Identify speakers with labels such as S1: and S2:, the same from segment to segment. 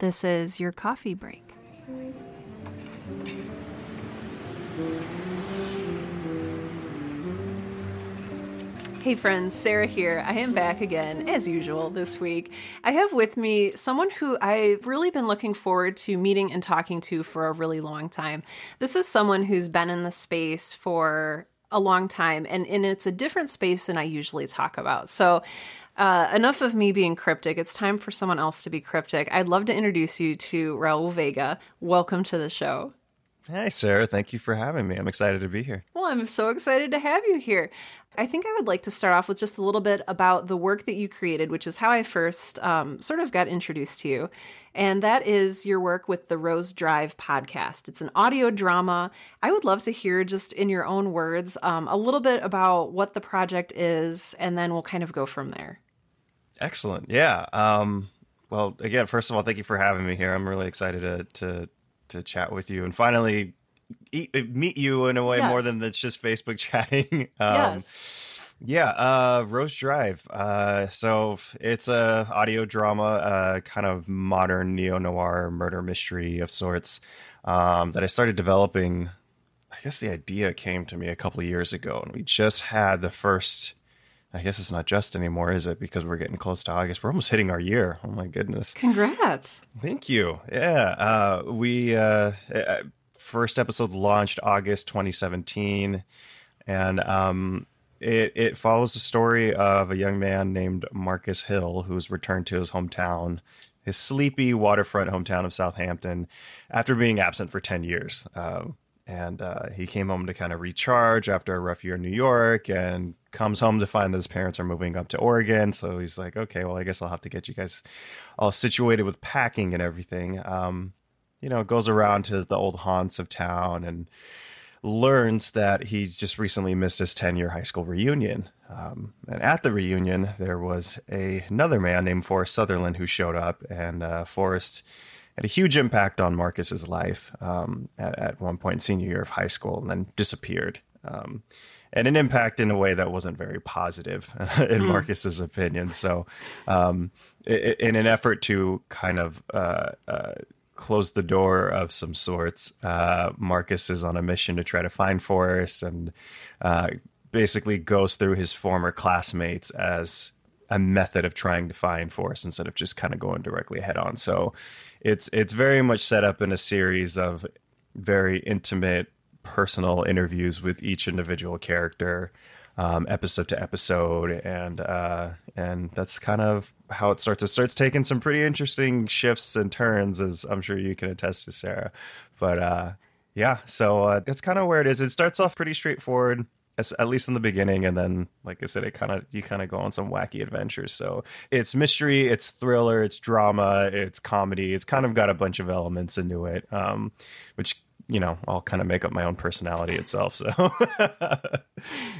S1: This is your coffee break. Hey friends, Sarah here. I am back again, as usual, this week. I have with me someone who I've really been looking forward to meeting and talking to for a really long time. This is someone who's been in the space for a long time, and, and it's a different space than I usually talk about. So, uh, enough of me being cryptic. It's time for someone else to be cryptic. I'd love to introduce you to Raul Vega. Welcome to the show.
S2: Hey, Sarah. Thank you for having me. I'm excited to be here.
S1: Well, I'm so excited to have you here. I think I would like to start off with just a little bit about the work that you created, which is how I first um, sort of got introduced to you. And that is your work with the Rose Drive podcast. It's an audio drama. I would love to hear, just in your own words, um, a little bit about what the project is, and then we'll kind of go from there.
S2: Excellent. Yeah. Um, well, again, first of all, thank you for having me here. I'm really excited to, to to chat with you and finally eat, meet you in a way yes. more than it's just Facebook chatting.
S1: um, yes.
S2: Yeah, uh, Rose Drive. Uh, so it's a audio drama, uh, kind of modern neo noir murder mystery of sorts um, that I started developing. I guess the idea came to me a couple of years ago, and we just had the first I guess it's not just anymore, is it? Because we're getting close to August. We're almost hitting our year. Oh my goodness!
S1: Congrats!
S2: Thank you. Yeah, uh, we uh, uh first episode launched August 2017, and um, it it follows the story of a young man named Marcus Hill who's returned to his hometown, his sleepy waterfront hometown of Southampton, after being absent for ten years. Uh, and uh, he came home to kind of recharge after a rough year in New York and comes home to find that his parents are moving up to Oregon. So he's like, okay, well, I guess I'll have to get you guys all situated with packing and everything. Um, you know, goes around to the old haunts of town and learns that he just recently missed his 10 year high school reunion. Um, and at the reunion, there was a, another man named Forrest Sutherland who showed up, and uh, Forrest had a huge impact on Marcus's life um, at, at, one point, senior year of high school, and then disappeared. Um, and an impact in a way that wasn't very positive in mm. Marcus's opinion. So, um, in an effort to kind of uh, uh, close the door of some sorts, uh, Marcus is on a mission to try to find Forrest and uh, basically goes through his former classmates as a method of trying to find Forrest instead of just kind of going directly head on. So it's it's very much set up in a series of very intimate personal interviews with each individual character um, episode to episode. And uh, and that's kind of how it starts. It starts taking some pretty interesting shifts and turns as i'm sure you can attest to sarah. But uh, yeah so uh, that's kind of where it is. It starts off pretty straightforward at least in the beginning and then like i said it kind of you kind of go on some wacky adventures so it's mystery it's thriller it's drama it's comedy it's kind of got a bunch of elements into it um, which you know, I'll kind of make up my own personality itself. So,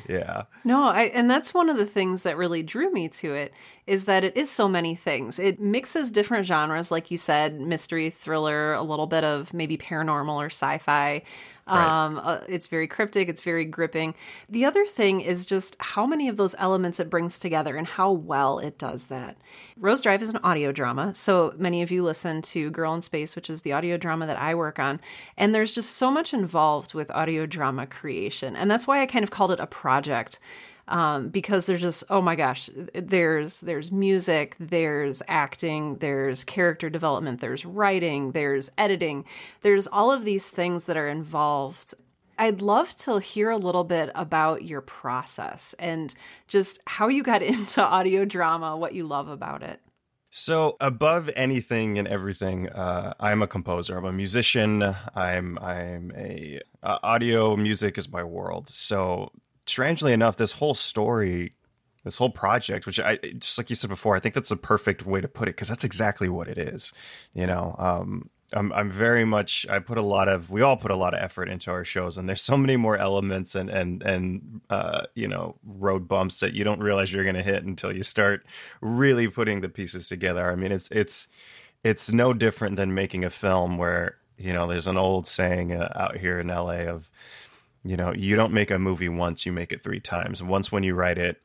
S2: yeah.
S1: No, I, and that's one of the things that really drew me to it is that it is so many things. It mixes different genres, like you said, mystery, thriller, a little bit of maybe paranormal or sci fi. Right. Um, uh, it's very cryptic, it's very gripping. The other thing is just how many of those elements it brings together and how well it does that. Rose Drive is an audio drama, so many of you listen to Girl in Space, which is the audio drama that I work on, and there's just so much involved with audio drama creation, and that's why I kind of called it a project um, because there's just oh my gosh there's there's music there's acting there's character development there's writing there's editing there's all of these things that are involved I'd love to hear a little bit about your process and just how you got into audio drama, what you love about it.
S2: So, above anything and everything, uh, I'm a composer. I'm a musician. I'm I'm a uh, audio music is my world. So strangely enough, this whole story, this whole project, which I just like you said before, I think that's a perfect way to put it because that's exactly what it is. You know, um, I'm I'm very much I put a lot of we all put a lot of effort into our shows and there's so many more elements and and and uh, you know road bumps that you don't realize you're going to hit until you start really putting the pieces together. I mean it's it's it's no different than making a film where you know there's an old saying uh, out here in LA of you know, you don't make a movie once, you make it three times. Once when you write it,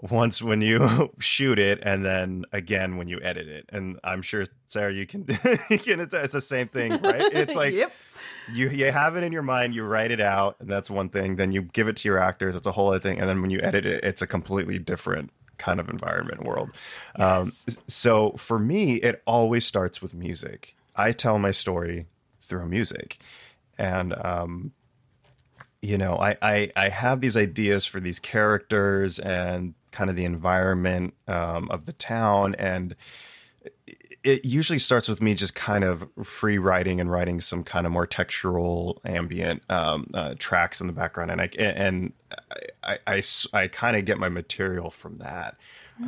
S2: once when you shoot it and then again when you edit it. And i'm sure sarah you can you can it's the same thing right? It's like
S1: Yep.
S2: you you have it in your mind you write it out and that's one thing. Then you give it to your actors it's a whole other thing. And then when you edit it it's a completely different kind of environment world. Um, so for me it always starts with music. I tell my story through music. And um, you know I, I i have these ideas for these characters and kind of the environment um, of the town. And it usually starts with me just kind of free writing and writing some kind of more textural ambient um, uh, tracks in the background. And i and i i, I, I kind of get my material from that.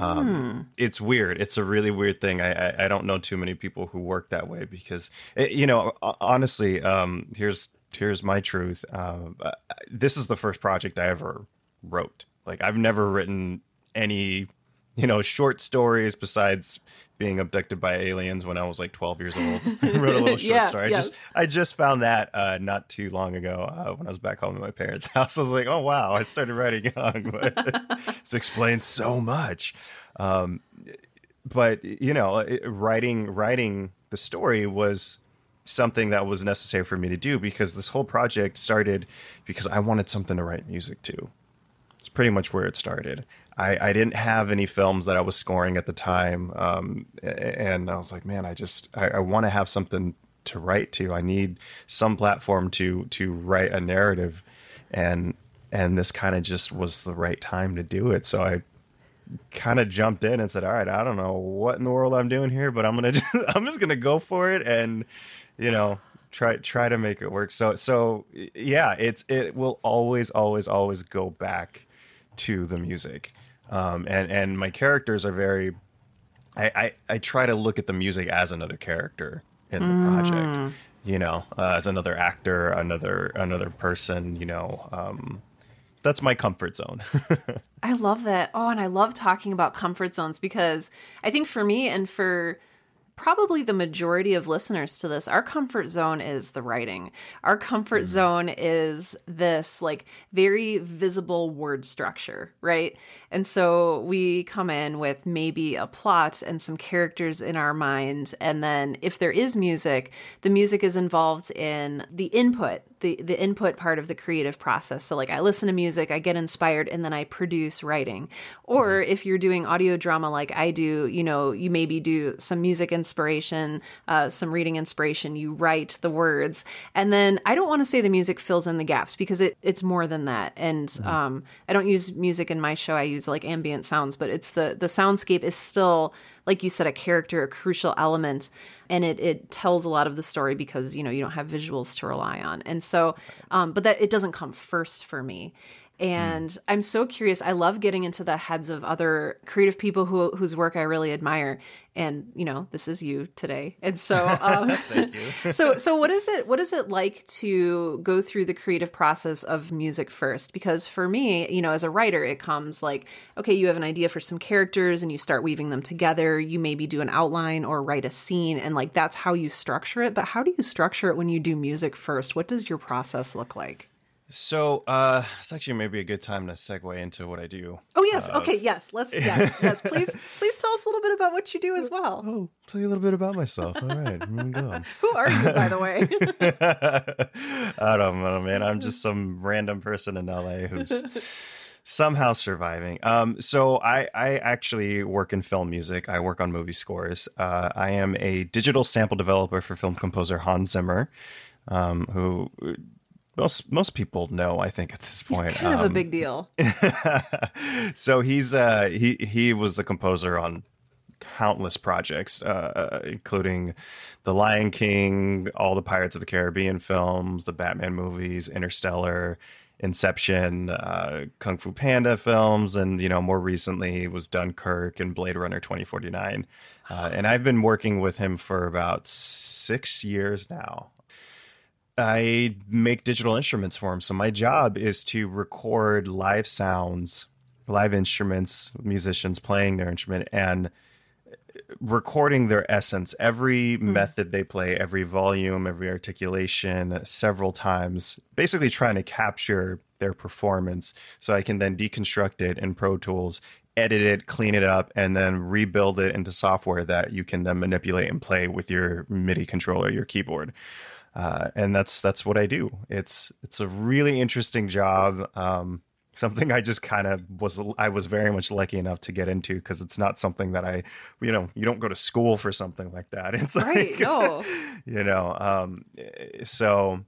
S2: Um, it's weird. It's a really weird thing. I, I i don't know too many people who work that way because it, you know honestly um here's here's my truth uh, uh, this is the first project i ever wrote. Like i've never written any you know short stories besides being abducted by aliens when i was like 12 years old. I wrote a little short
S1: Yeah,
S2: story. I
S1: yes.
S2: just i just found that uh, not too long ago uh, when i was back home at my parents house. I was like oh wow i started writing young. But this explains so much. Um, but you know writing writing the story was something that was necessary for me to do because this whole project started because i wanted something to write music to it's pretty much where it started. I, I didn't have any films that I was scoring at the time, um, and I was like, man, I just I, I want to have something to write to. I need some platform to to write a narrative, and and this kind of just was the right time to do it. So I kind of jumped in and said, all right, I don't know what in the world I'm doing here, but I'm gonna just, I'm just gonna go for it, and you know try try to make it work. So so yeah, it's it will always always always go back to the music, um, and and my characters are very. I, I I try to look at the music as another character in the project, you know, uh, as another actor, another another person, you know. Um, that's my comfort zone.
S1: I love that. Oh, and I love talking about comfort zones because I think for me and for probably the majority of listeners to this, our comfort zone is the writing. Our comfort mm-hmm. zone is this like very visible word structure, right? And so we come in with maybe a plot and some characters in our mind. And then if there is music, the music is involved in the input, the, the input part of the creative process. So like I listen to music, I get inspired, and then I produce writing. Or if you're doing audio drama like I do, you know, you maybe do some music inspiration, uh, some reading inspiration, you write the words. And then I don't want to say the music fills in the gaps because it, it's more than that. And um, I don't use music in my show. I use like ambient sounds, but it's the the soundscape is still like you said, a character, a crucial element, and it it tells a lot of the story because you know you don't have visuals to rely on, and so, um, but that it doesn't come first for me. And I'm so curious. I love getting into the heads of other creative people who whose work I really admire. And you know, this is you today. And so, um,
S2: Thank you.
S1: so so what is it what is it like to go through the creative process of music first because for me you know as a writer it comes like okay you have an idea for some characters and you start weaving them together you maybe do an outline or write a scene and like that's how you structure it but how do you structure it when you do music first what does your process look like
S2: So uh, it's actually maybe a good time to segue into what I do.
S1: oh yes okay yes let's yes yes please please tell us a little bit about what you do as well
S2: Oh, tell you a little bit about myself. All right, I'm going.
S1: who are you by the way
S2: I don't know, man. I'm just some random person in LA who's somehow surviving. Um, so I, I actually work in film music. I work on movie scores. Uh, I am a digital sample developer for film composer Hans Zimmer, um, who most most people know. I think at this point, He's
S1: kind of a
S2: Um,
S1: big deal
S2: so he's uh he he was the composer on countless projects uh including the lion king all the pirates of the caribbean films the batman movies interstellar inception uh kung fu panda films and you know more recently was dunkirk and blade runner 2049 uh, and i've been working with him for about six years now I make digital instruments for him. So my job is to record live sounds, live instruments, musicians playing their instrument and uh, recording their essence. Every hmm. method they play, every volume, every articulation, uh, several times, basically trying to capture their performance so I can then deconstruct it in Pro Tools edit it, clean it up, and then rebuild it into software that you can then manipulate and play with your MIDI controller, your keyboard. Uh, and that's that's what I do. It's it's a really interesting job. Um, something I just kind of was I was very much lucky enough to get into because it's not something that I you know you don't go to school for something like that. It's
S1: right,
S2: like
S1: no.
S2: you know um, so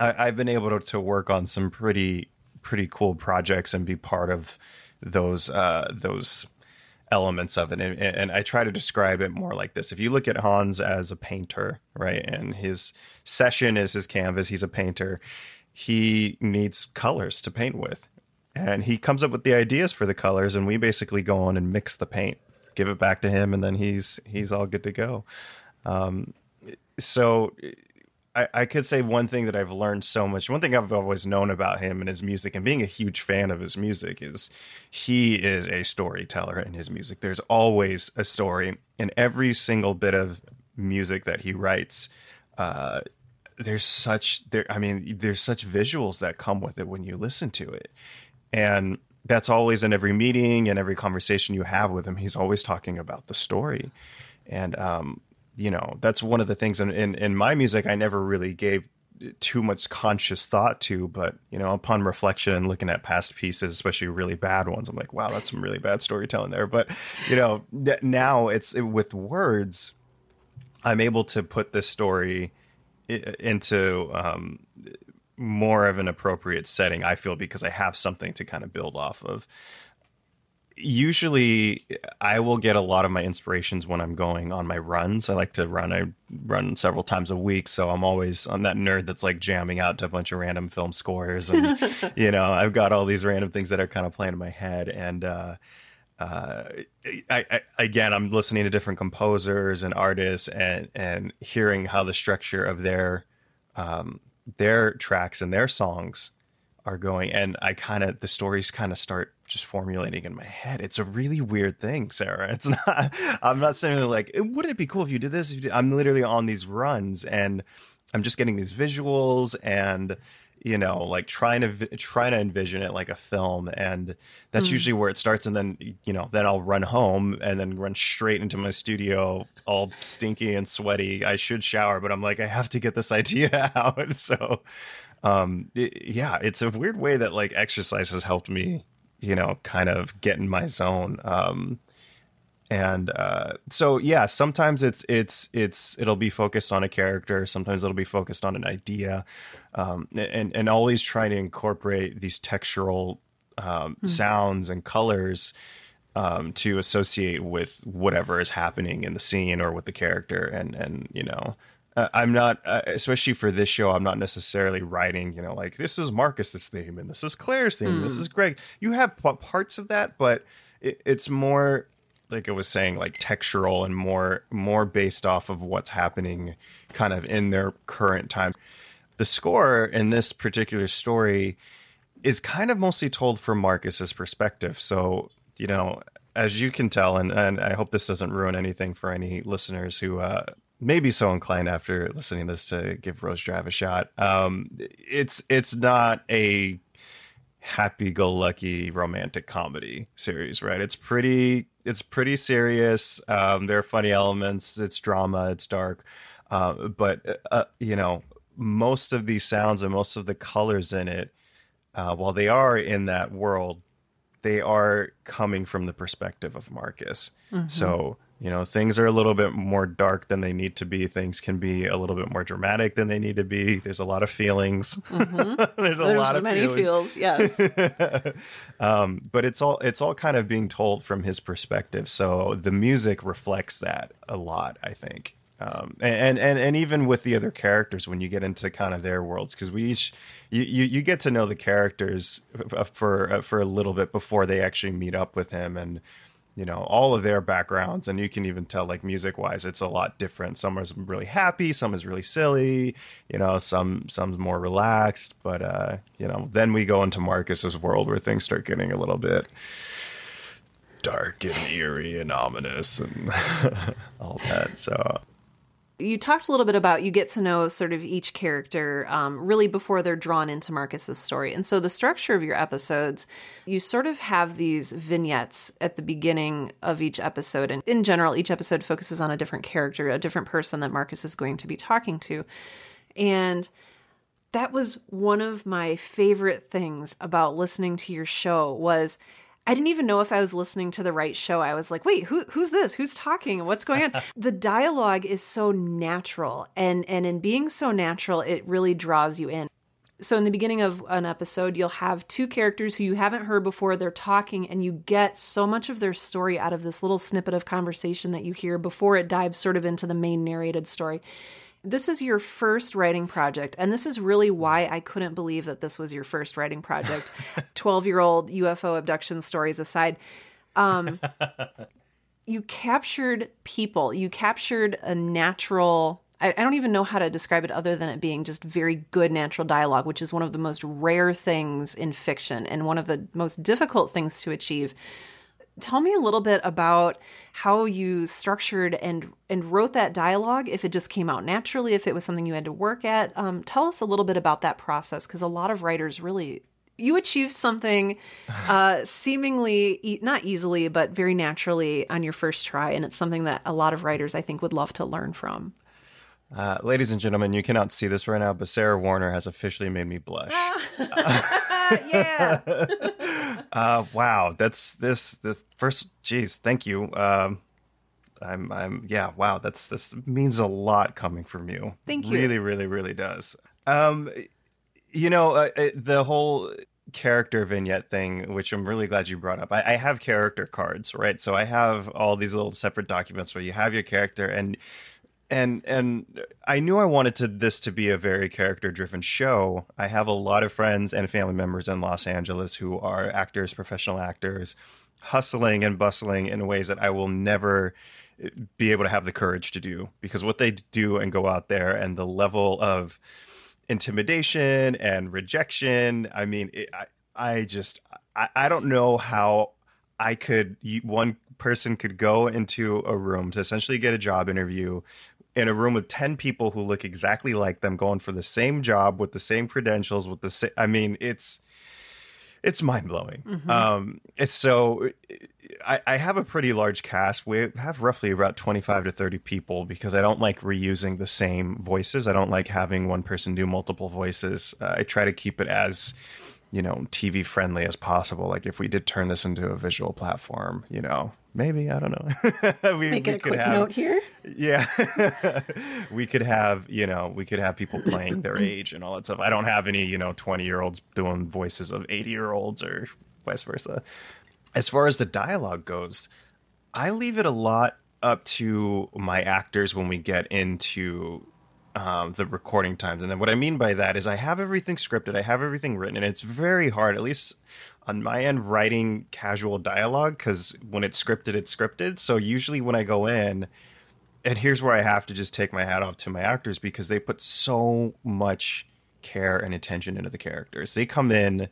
S2: I, I've been able to, to work on some pretty pretty cool projects and be part of those uh, those elements of it. And, and, I try to describe it more like this. If you look at Hans as a painter, right, and his session is his canvas, he's a painter. He needs colors to paint with. And he comes up with the ideas for the colors, and we basically go on and mix the paint, give it back to him, and then he's he's all good to go. Um, so I, I, could say one thing that I've learned so much. One thing I've always known about him and his music, and being a huge fan of his music, is he is a storyteller in his music. There's always a story in every single bit of music that he writes. Uh, there's such there. I mean, there's such visuals that come with it when you listen to it, and that's always in every meeting and every conversation you have with him. He's always talking about the story, and um, you know that's one of the things in, in, in my music i never really gave too much conscious thought to but you know upon reflection and looking at past pieces especially really bad ones i'm like wow that's some really bad storytelling there. But you know now it's with words i'm able to put this story into um, more of an appropriate setting i feel because i have something to kind of build off of usually I will get a lot of my inspirations when I'm going on my runs. I like to run. I run several times a week, so I'm always on that nerd that's like jamming out to a bunch of random film scores, and you know I've got all these random things that are kind of playing in my head. And uh, uh, I, I, again, I'm listening to different composers and artists, and and hearing how the structure of their um, their tracks and their songs are going, and I kind of the stories kind of start just formulating in my head. It's a really weird thing, Sarah. It's not. I'm not saying like, wouldn't it be cool if you did this? You did? I'm literally on these runs and I'm just getting these visuals and you know like trying to trying to envision it like a film and that's mm. usually where it starts and then you know then i'll run home and then run straight into my studio all stinky and sweaty i should shower but i'm like i have to get this idea out so um it, yeah it's a weird way that like exercise has helped me you know, kind of get in my zone. Um, and uh, so yeah, sometimes it's it's it's it'll be focused on a character. Sometimes it'll be focused on an idea, um, and and always trying to incorporate these textural um, mm-hmm. sounds and colors um, to associate with whatever is happening in the scene or with the character. And and you know, I'm not, uh, especially for this show, I'm not necessarily writing, you know, like this is Marcus's theme and this is Claire's theme, mm. this hmm. is Greg. You have p- parts of that, but it, it's more like I was saying, like textural and more more based off of what's happening, kind of in their current time. The score in this particular story is kind of mostly told from Marcus's perspective. So you know, as you can tell, and, and I hope this doesn't ruin anything for any listeners who uh, maybe so inclined after listening to this to give Rose Drive a shot. Um, it's it's not a happy-go-lucky romantic comedy series, right? It's pretty it's pretty serious. Um, there are funny elements. It's drama. It's dark. Uh, but uh, you know, most of these sounds and most of the colors in it, uh, while they are in that world, they are coming from the perspective of Marcus. Mm-hmm. So you know things are a little bit more dark than they need to be. Things can be a little bit more dramatic than they need to be. There's a lot of feelings. Mm-hmm. there's a
S1: there's
S2: lot of
S1: many feels yes.
S2: Um, but it's all it's all kind of being told from his perspective. So the music reflects that a lot i think. Um, and, and and even with the other characters when you get into kind of their worlds because we each you, you, you get to know the characters for for a little bit before they actually meet up with him. And you know all of their backgrounds and you can even tell like music wise it's a lot different. Some is really happy some is really silly you know some some's more relaxed but uh you know then we go into marcus's world where things start getting a little bit dark and eerie and ominous and all that so
S1: You talked a little bit about you get to know sort of each character um, really before they're drawn into Marcus's story. And so the structure of your episodes, you sort of have these vignettes at the beginning of each episode. And in general, each episode focuses on a different character, a different person that Marcus is going to be talking to. And that was one of my favorite things about listening to your show was I didn't even know if I was listening to the right show. I was like, wait, who, who's this? Who's talking? What's going on? the dialogue is so natural. And, and in being so natural, it really draws you in. So, in the beginning of an episode, you'll have two characters who you haven't heard before. They're talking, and you get so much of their story out of this little snippet of conversation that you hear before it dives sort of into the main narrated story this is your first writing project and this is really why i couldn't believe that this was your first writing project. 12 year old ufo abduction stories aside um, you captured people. You captured a natural I, I don't even know how to describe it other than it being just very good natural dialogue which is one of the most rare things in fiction and one of the most difficult things to achieve tell me a little bit about how you structured and and wrote that dialogue if it just came out naturally if it was something you had to work at. Um, tell us a little bit about that process because a lot of writers really you achieved something uh, seemingly e- not easily but very naturally on your first try and it's something that a lot of writers i think would love to learn from
S2: uh, ladies and gentlemen, you cannot see this right now, but Sarah Werner has officially made me blush.
S1: yeah.
S2: uh, wow, that's this. This first, geez, thank you. Um, I'm, I'm, yeah, wow, that's this means a lot coming from you.
S1: Thank you.
S2: Really, really, really does. Um, you know, uh, uh, the whole character vignette thing, which I'm really glad you brought up. I, I, have character cards, right? So I have all these little separate documents where you have your character and and and I knew I wanted to this to be a very character driven show. I have a lot of friends and family members in Los Angeles who are actors, professional actors, hustling and bustling in ways that I will never eh, be able to have the courage to do because what they do and go out there and the level of intimidation and rejection. I mean, it, I I just I, I don't know how I could one person could go into a room to essentially get a job interview in a room with 10 people who look exactly like them going for the same job with the same credentials with the same i mean it's it's mind-blowing. Mm-hmm. um it's so I, I have a pretty large cast. We have roughly about 25 to 30 people because i don't like reusing the same voices. I don't like having one person do multiple voices. Uh, i try to keep it as you know tv friendly as possible. Like if we did turn this into a visual platform you know maybe I don't know.
S1: we, Make we a quick have, note here.
S2: Yeah, we could have you know we could have people playing their age and all that stuff. I don't have any you know twenty year olds doing voices of eighty year olds or vice versa. As far as the dialogue goes, I leave it a lot up to my actors when we get into um, the recording times. And then what I mean by that is I have everything scripted, I have everything written, and it's very hard, at least on my end, writing casual dialogue because when it's scripted, it's scripted. So usually when I go in, and here's where I have to just take my hat off to my actors because they put so much care and attention into the characters. They come in.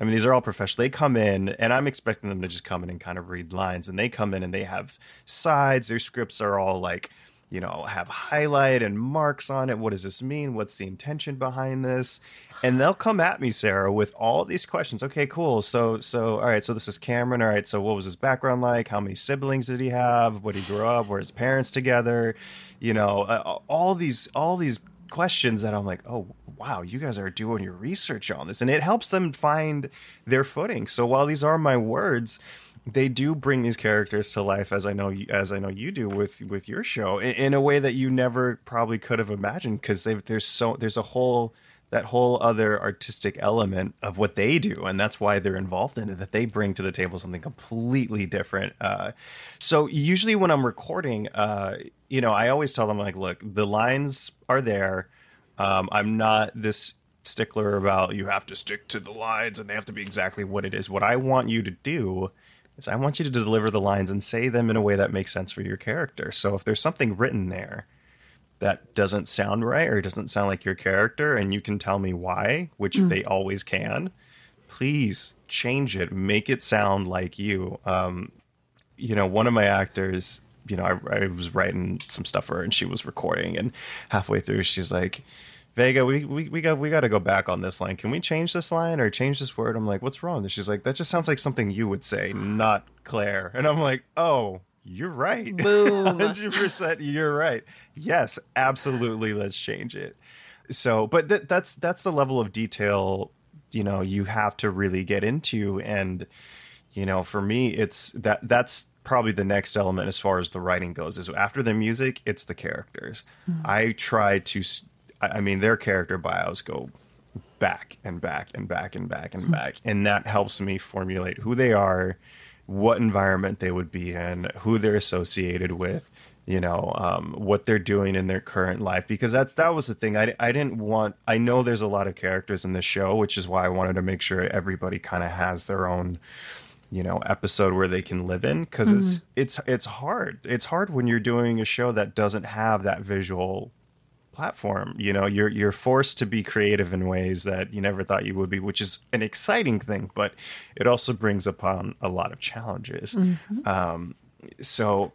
S2: I mean, these are all professional. They come in, and I'm expecting them to just come in and kind of read lines. And they come in and they have sides. Their scripts are all like you know, have highlight and marks on it. What does this mean? What's the intention behind this? And they'll come at me, Sarah, with all these questions. Okay, cool. So, so, all right. So this is Cameron. All right. So what was his background like? How many siblings did he have? What did he grow up? Were his parents together? You know, uh, all these, all these questions that I'm like, oh wow, you guys are doing your research on this, and it helps them find their footing. So while these are my words they do bring these characters to life as I know as I know you do with with your show in, in a way that you never probably could have imagined because there's so there's a whole that whole other artistic element of what they do and that's why they're involved in it that they bring to the table something completely different uh, so usually when i'm recording uh, you know i always tell them like look the lines are there um, i'm not this stickler about you have to stick to the lines and they have to be exactly what it is. What i want you to do is I want you to deliver the lines and say them in a way that makes sense for your character. So if there's something written there that doesn't sound right or doesn't sound like your character and you can tell me why, which mm. they always can, please change it, make it sound like you. Um, you know, one of my actors you know, I, I was writing some stuff for her and she was recording, and halfway through, she's like, Vega, we, we, we got we got to go back on this line. Can we change this line or change this word? I'm like, what's wrong? And she's like, that just sounds like something you would say, not Claire. And I'm like, oh, you're right.
S1: Boom.
S2: 100% you're right. Yes, absolutely. Let's change it. So, but th- that's that's the level of detail you know you have to really get into and you know for me it's that that's probably the next element as far as the writing goes is after the music it's the characters mm-hmm. i try to i mean their character bios go back and back and back and back and mm-hmm. back and that helps me formulate who they are what environment they would be in, who they're associated with, you know, um, what they're doing in their current life. Because that's that was the thing. I, I didn't want. I know there's a lot of characters in this show, which is why I wanted to make sure everybody kind of has their own you know episode where they can live in because mm-hmm. it's it's it's hard it's hard when you're doing a show that doesn't have that visual platform. You know, you're you're forced to be creative in ways that you never thought you would be, which is an exciting thing, but it also brings upon a lot of challenges. Mm-hmm. Um, so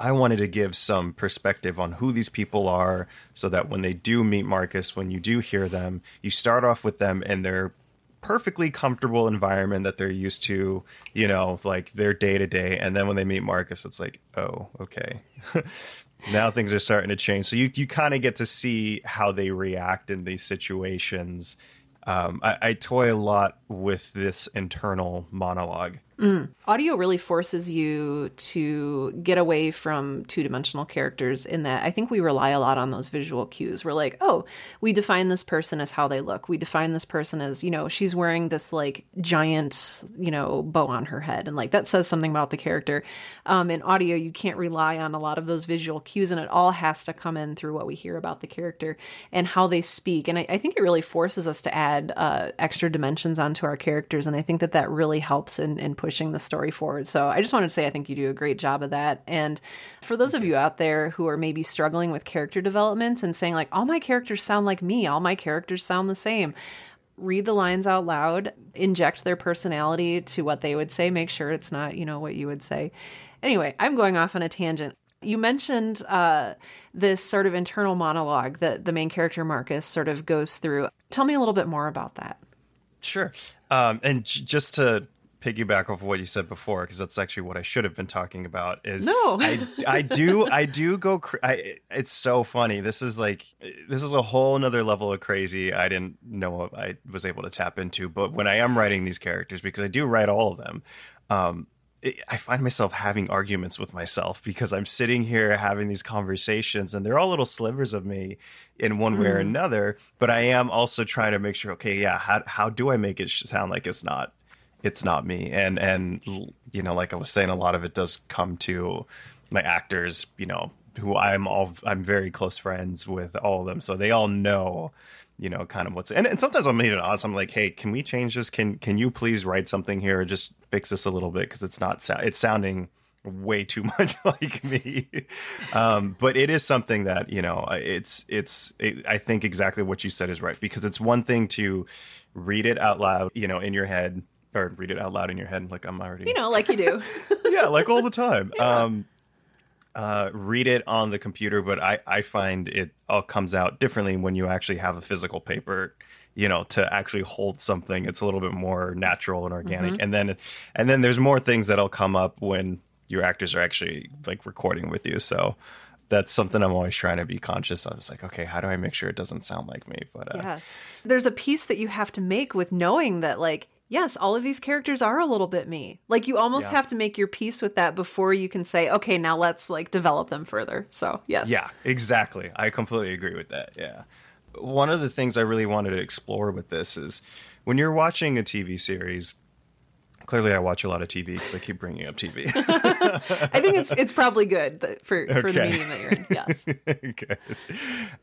S2: I wanted to give some perspective on who these people are so that when they do meet Marcus, when you do hear them, you start off with them and their perfectly comfortable environment that they're used to, you know, like their day to day. And then when they meet Marcus, it's like, oh, okay. now things are starting to change. So you you kind of get to see how they react in these situations. Um, I, I toy a lot with this internal monologue
S1: Mm. Audio really forces you to get away from two dimensional characters in that I think we rely a lot on those visual cues. We're like, oh, we define this person as how they look. We define this person as, you know, she's wearing this like giant, you know, bow on her head. And like that says something about the character. Um, in audio, you can't rely on a lot of those visual cues and it all has to come in through what we hear about the character and how they speak. And I, I think it really forces us to add uh, extra dimensions onto our characters. And I think that that really helps in, in pushing the story forward. So I just wanted to say I think you do a great job of that. And for those of you out there who are maybe struggling with character development and saying, like, all my characters sound like me, all my characters sound the same read the lines out loud, inject their personality to what they would say, make sure it's not, you know, what you would say. Anyway, I'm going off on a tangent. You mentioned uh, this sort of internal monologue that the main character Marcus sort of goes through. Tell me a little bit more about that.
S2: Sure. Um, and j- just to piggyback off of what you said before because that's actually what I should have been talking about. Is
S1: no,
S2: I, I do I do go. Cr- I, it's so funny. This is like this is a whole another level of crazy. I didn't know I was able to tap into. But when I am writing these characters, because I do write all of them, um, I find myself having arguments with myself because I'm sitting here having these conversations and they're all little slivers of me in one way mm. or another. But I am also trying to make sure, okay, yeah, how, how do I make it sound like it's not it's not me and and you know like i was saying a lot of it does come to my actors you know who i'm all i'm very close friends with all of them so they all know you know kind of what's and, and sometimes i'm even honest i'm like hey can we change this? Can can you please write something here or just fix this a little bit? Because it's not it's sounding way too much like me. Um, but it is something that you know it's it's it, i think exactly what you said is right. Because it's one thing to read it out loud you know in your head or read it out loud in your head like I'm already
S1: you know like you do.
S2: Yeah like all the time. Yeah. um uh read it on the computer but I I find it all comes out differently when you actually have a physical paper you know to actually hold something it's a little bit more natural and organic mm-hmm. and then and then there's more things that'll come up when your actors are actually like recording with you so that's something I'm always trying to be conscious of. It's like, okay, how do I make sure it doesn't sound like me? But uh,
S1: yes, there's a piece that you have to make with knowing that, like, yes, all of these characters are a little bit me. Like you almost yeah. have to make your peace with that before you can say, okay, now let's like develop them further. So, yes.
S2: Yeah, exactly. I completely agree with that. Yeah. One of the things I really wanted to explore with this is when you're watching a TV series, clearly I watch a lot of TV because I keep bringing up TV.
S1: I think it's it's probably good for for the medium that you're in. Yes.
S2: okay.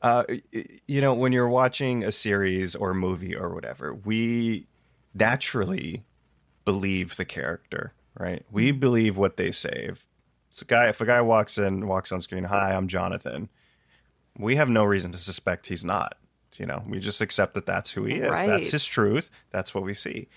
S2: Uh, you know, when you're watching a series or movie or whatever, we naturally believe the character, right? We mm-hmm. believe what they say. If, a guy, if a guy walks in, walks on screen, hi, I'm Jonathan, we have no reason to suspect he's not. You know, we just accept that that's who he is. Right. That's his truth. That's what we see.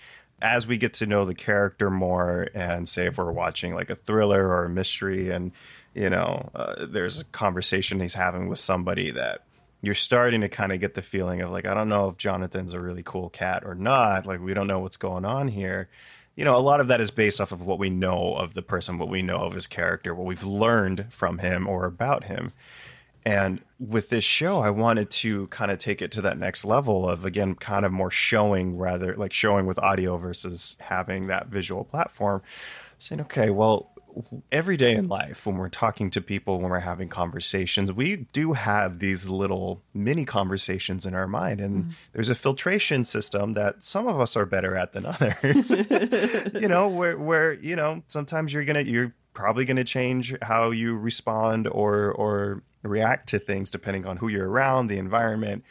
S2: as we get to know the character more, and say if we're watching like a thriller or a mystery, and you know, uh, there's a conversation he's having with somebody that you're starting to kind of get the feeling of like, I don't know if Jonathan's a really cool cat or not. Like, we don't know what's going on here. You know, a lot of that is based off of what we know of the person, what we know of his character, what we've learned from him or about him. And with this show, I wanted to kind of take it to that next level of, again, kind of more showing rather like showing with audio versus having that visual platform. Saying, okay, well, every day in life when we're talking to people when we're having conversations we do have these little mini conversations in our mind. And mm. there's a filtration system that some of us are better at than others. You know where where you know sometimes you're gonna you're probably gonna change how you respond or or react to things depending on who you're around the environment.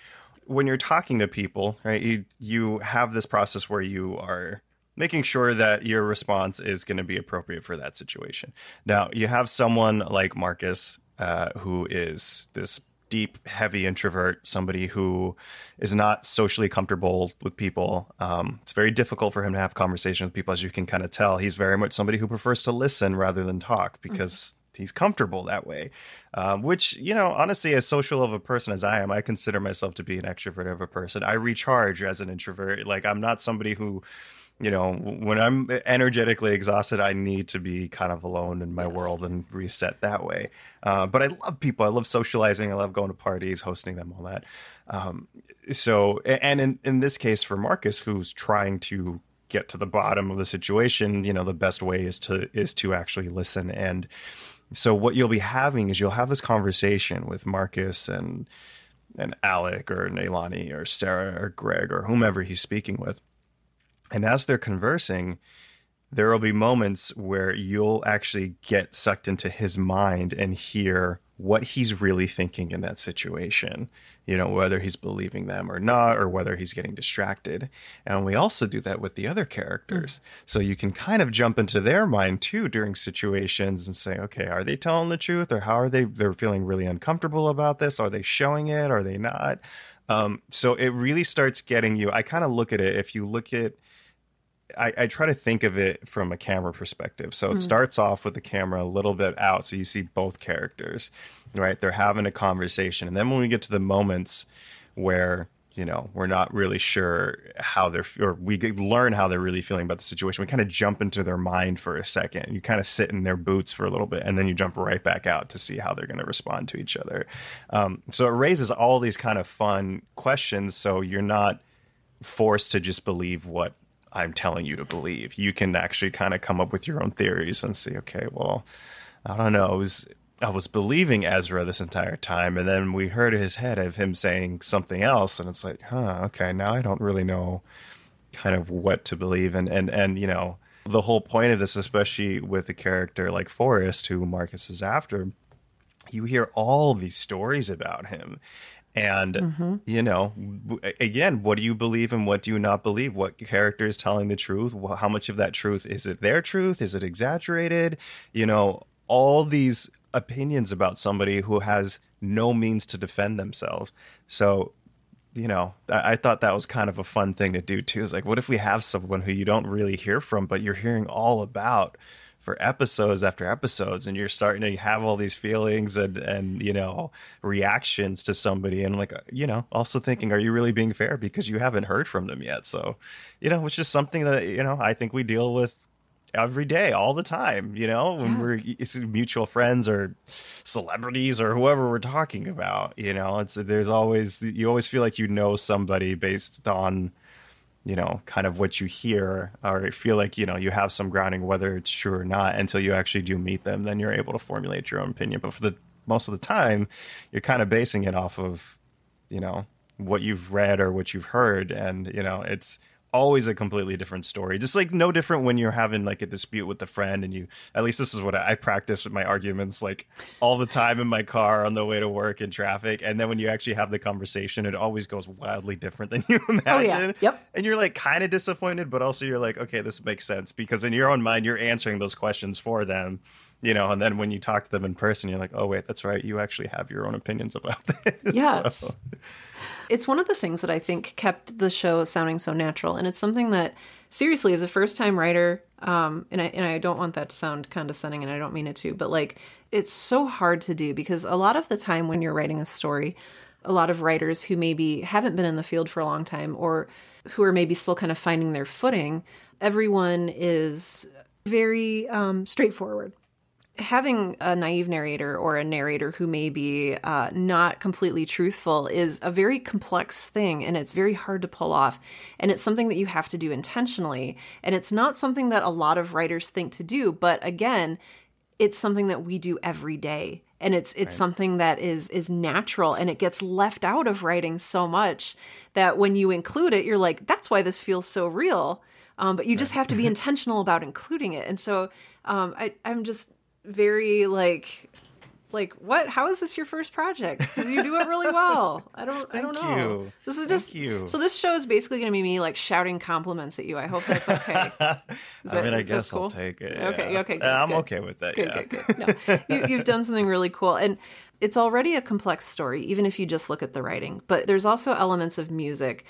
S2: When you're talking to people right you you have this process where you are making sure that your response is going to be appropriate for that situation. Now, you have someone like Marcus, uh, who is this deep, heavy introvert, somebody who is not socially comfortable with people. Um, it's very difficult for him to have conversations with people, as you can kind of tell. He's very much somebody who prefers to listen rather than talk because. Mm-hmm. He's comfortable that way, um, which you know, honestly, as social of a person as I am, I consider myself to be an extrovert of a person. I recharge as an introvert. Like I'm not somebody who you know, when I'm energetically exhausted, I need to be kind of alone in my yes. world and reset that way. Uh, but I love people. I love socializing. I love going to parties, hosting them, all that. Um, so, and in, in this case for Marcus, who's trying to get to the bottom of the situation, you know, the best way is to is to actually listen. And so, what you'll be having is you'll have this conversation with Marcus and and Alec or Nailani or Sarah or Greg or whomever he's speaking with and as they're conversing, there will be moments where you'll actually get sucked into his mind and hear what he's really thinking in that situation. You know, whether he's believing them or not, or whether he's getting distracted. And we also do that with the other characters. Mm. So you can kind of jump into their mind too during situations and say, okay, are they telling the truth or how are they? They're feeling really uncomfortable about this. Are they showing it? Are they not? Um, so it really starts getting you. I kind of look at it. If you look at I, I, try to think of it from a camera perspective. So it mm. starts off with the camera a little bit out, so you see both characters, right? They're having a conversation, and then when we get to the moments where you know we're not really sure how they're, or we learn how they're really feeling about the situation, we kind of jump into their mind for a second. You kind of sit in their boots for a little bit, and then you jump right back out to see how they're going to respond to each other. Um, so it raises all these kind of fun questions. So you're not forced to just believe what I'm telling you to believe. You can actually kind of come up with your own theories and see, okay, well, I don't know. I was, I was believing Ezra this entire time, and then we heard his head of him saying something else, and it's like, huh, okay, now I don't really know kind of what to believe. And, and, and, you know, the whole point of this, especially with a character like Forrest, who Marcus is after, you hear all these stories about him and, mm-hmm. you know, again, what do you believe and what do you not believe? What character is telling the truth? How much of that truth is it their truth? Is it exaggerated? You know, all these opinions about somebody who has no means to defend themselves. So, you know, I, I thought that was kind of a fun thing to do too. Is like, what if we have someone who you don't really hear from, but you're hearing all about? For episodes after episodes and you're starting to have all these feelings and and you know reactions to somebody and like you know also thinking are you really being fair? Because you haven't heard from them yet. So you know it's just something that you know i think we deal with every day all the time you know when yeah. we're mutual friends or celebrities or whoever we're talking about you know? It's there's always you always feel like you know somebody based on you know, kind of what you hear or feel like, you know, you have some grounding, whether it's true or not, until you actually do meet them, then you're able to formulate your own opinion. But for the most of the time, you're kind of basing it off of, you know, what you've read or what you've heard. And, you know, it's, always a completely different story. Just like no different when you're having like a dispute with a friend and you at least this is what I, I practice with my arguments like all the time in my car on the way to work in traffic. And then when you actually have the conversation, it always goes wildly different than you imagine. Oh, yeah.
S1: Yep.
S2: And you're like kind of disappointed, but also you're like, okay, this makes sense because in your own mind you're answering those questions for them you know, and then when you talk to them in person, you're like, oh wait, that's right, you actually have your own opinions about this.
S1: Yes. So. It's one of the things that I think kept the show sounding so natural, and it's something that seriously, as a first time writer, um, and I and I don't want that to sound condescending, and I don't mean it to, but like it's so hard to do because a lot of the time when you're writing a story, a lot of writers who maybe haven't been in the field for a long time or who are maybe still kind of finding their footing, everyone is very um, straightforward having a naive narrator or a narrator who may be uh, not completely truthful is a very complex thing and it's very hard to pull off. And it's something that you have to do intentionally. And it's not something that a lot of writers think to do but again it's something that we do every day. And it's it's right. something that is is natural and it gets left out of writing so much that when you include it you're like that's why this feels so real. Um, but you just have to be intentional about including it. And so um, I, i'm just very like like what how is this your first project because you do it really well i don't i don't know
S2: you.
S1: this is just
S2: you.
S1: so this show is basically going to be me like shouting compliments at you i hope that's okay
S2: that, i mean i guess cool? i'll take it
S1: okay
S2: yeah.
S1: okay good,
S2: i'm
S1: good.
S2: okay with that
S1: good,
S2: yeah
S1: good, good. No, you, you've done something really cool and it's already a complex story even if you just look at the writing but there's also elements of music